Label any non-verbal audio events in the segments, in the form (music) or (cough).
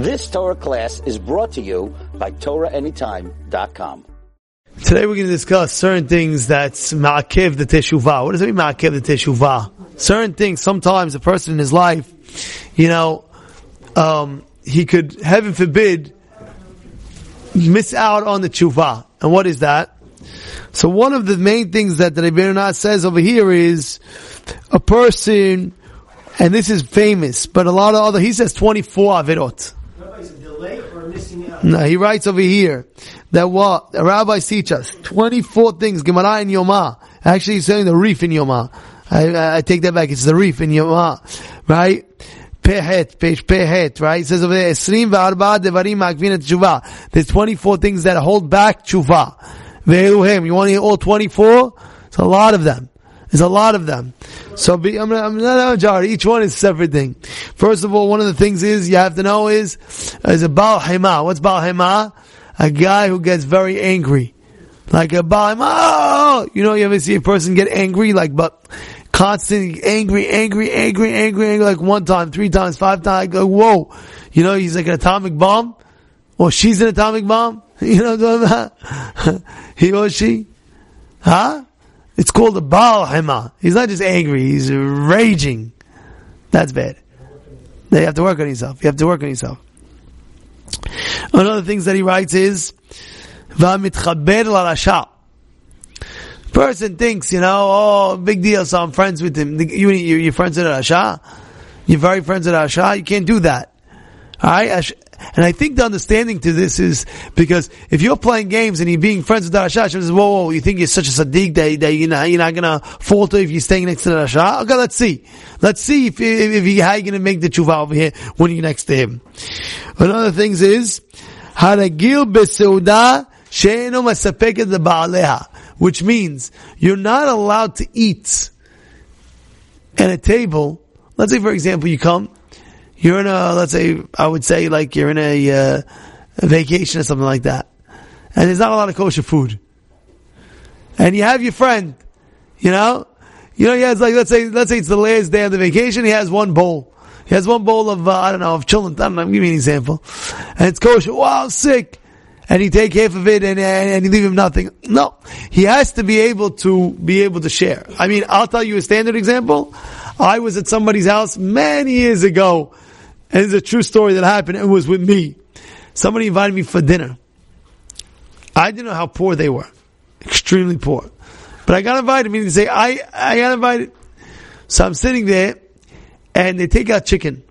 This Torah class is brought to you by TorahAnytime.com. Today we're going to discuss certain things that's ma'akev the teshuvah. What does it mean ma'akev the teshuvah? Certain things, sometimes a person in his life, you know, um, he could, heaven forbid, miss out on the teshuvah. And what is that? So one of the main things that the Rebbeinu says over here is a person, and this is famous, but a lot of other, he says 24 avirot. No, he writes over here that what the rabbis teach us 24 things Gemara in Yoma. Actually, he's saying the Rif in Yoma. I, I, take that back. It's the Rif in Yoma, right? Pehet, page pehet, right? It says over there, Esrim v'arba devarim tshuva. There's 24 things that hold back tshuva. Ve'eluhem. You want to hear all 24? It's a lot of them. There's a lot of them. So be, I'm, I'm not a. Each one is a separate thing. First of all, one of the things is you have to know is is a Baal Hema. What's Baal Hema? A guy who gets very angry. Like a Baal Hema. Oh! You know, you ever see a person get angry, like, but constantly angry, angry, angry, angry, angry, like one time, three times, five times. Go, whoa. You know, he's like an atomic bomb. Or she's an atomic bomb. (laughs) You know what I'm talking about? (laughs) he or she. Huh? It's called a Baal Hema. He's not just angry, he's raging. That's bad. You have to work on yourself. You have to work on yourself. One of the things that he writes is, V'amitchaber l'rasha. Person thinks, you know, oh, big deal, so I'm friends with him. You, you, you're friends with Rasha? You're very friends with Rasha? You can't do that. Alright? And I think the understanding to this is because if you're playing games and you're being friends with the Rasha, Hashem says, whoa, whoa, you think you're such a Sadiq that, that you're, not, you're not gonna falter if you're staying next to the Rasha? Okay, let's see. Let's see if, if, if how you're gonna make the tshuva over here when you're next to him. Another thing is, haragil beseuda she'eno masapeket ba'aleha. Which means, you're not allowed to eat at a table. Let's say, for example, you come, you're in a, let's say, I would say like you're in a, uh, a vacation or something like that. And there's not a lot of kosher food. And you have your friend, you know, you know, he has like, let's say, let's say it's the last day of the vacation, he has one bowl. He has one bowl of, uh, I don't know, of cholent, I don't know, give me an example. And it's kosher, wow, sick. And you take half of it and, and, and you leave him nothing. No. He has to be able to, be able to share. I mean, I'll tell you a standard example. I was at somebody's house many years ago and it's a true story that happened. It was with me. Somebody invited me for dinner. I didn't know how poor they were. Extremely poor. But I got invited, meaning to say, I, I got invited. So I'm sitting there, and they take out chicken.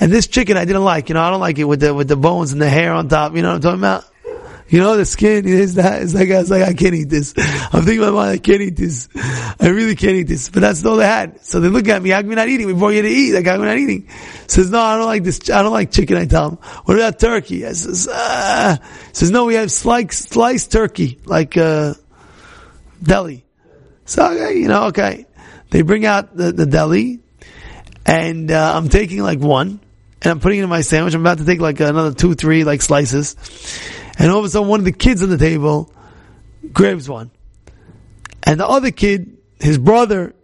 And this chicken I didn't like, you know, I don't like it with the, with the bones and the hair on top, you know what I'm talking about? You know, the skin is that. It's like, I was like, I can't eat this. I'm thinking in my mind, I can't eat this. I really can't eat this. But that's all they had. So they look at me, you're not eating? We brought you to eat. Like, you're not eating? Says, no, I don't like this. I don't like chicken, I tell him. What about turkey? I says, ah. Says, no, we have sliced, sliced turkey, like, uh, deli. So, okay, you know, okay. They bring out the, the deli, and, uh, I'm taking like one, and I'm putting it in my sandwich. I'm about to take like another two, three, like slices. And all of a sudden, one of the kids on the table grabs one. And the other kid, his brother,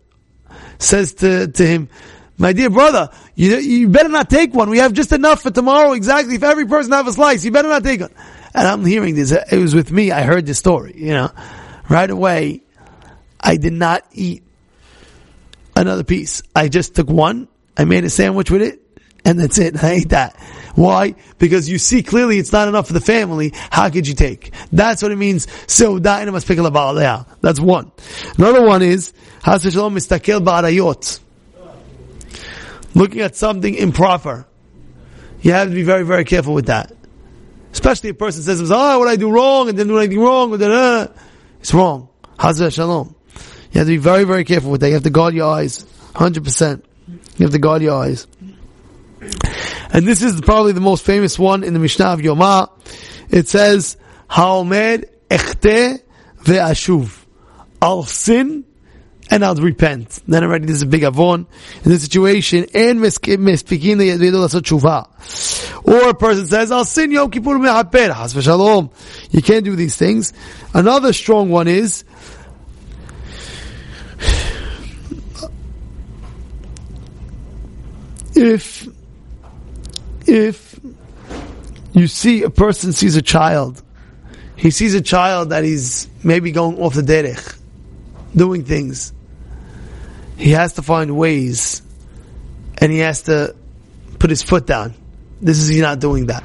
says to, to him, my dear brother, you, you better not take one. We have just enough for tomorrow exactly. If every person have a slice, you better not take one. And I'm hearing this. It was with me. I heard this story, you know. Right away, I did not eat another piece. I just took one. I made a sandwich with it and that's it. (laughs) I ate that. Why? Because you see clearly it's not enough for the family. How could you take? That's what it means. So That's one. Another one is Looking at something improper. You have to be very, very careful with that. Especially a person says, "Oh, what I do wrong and didn't do anything wrong." It's wrong. Hazrat shalom. You have to be very, very careful with that. You have to guard your eyes, hundred percent. You have to guard your eyes. And this is probably the most famous one in the Mishnah of Yoma. It says, Haomer echte ve'ashuv. I'll sin and I'll repent. Then already there's a big avon in this situation. And mispikin tshuva. Or a person says, I'll sin Yom Kippur me'haper. Has. You can't do these things. Another strong one is, if if you see a person sees a child. He sees a child that he's maybe going off the derech, doing things. He has to find ways, and he has to put his foot down. This is he's not doing that.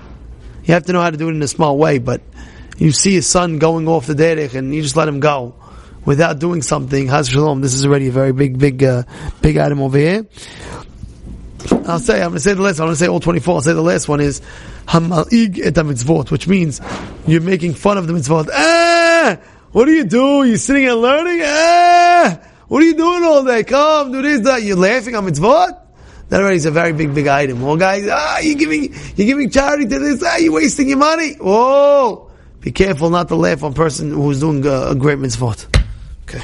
You have to know how to do it in a small way, but you see his son going off the derech, and you just let him go without doing something. Haz shalom. This is already a very big, big, uh, big item over here. I'll say, I'm going to say the last, I'm going to say all 24. I'll say the last one is, Hamal'ig et mitzvot, which means you're making fun of the mitzvot. Ah! What do you do? You're sitting and learning? Ah! What are you doing all day? Come, do this, that. You're laughing on mitzvot? That already is a very big, big item. Well, guys, ah, you're giving, you're giving charity to this, ah, you're wasting your money. Whoa! Be careful not to laugh on person who's doing a great mitzvot. Okay.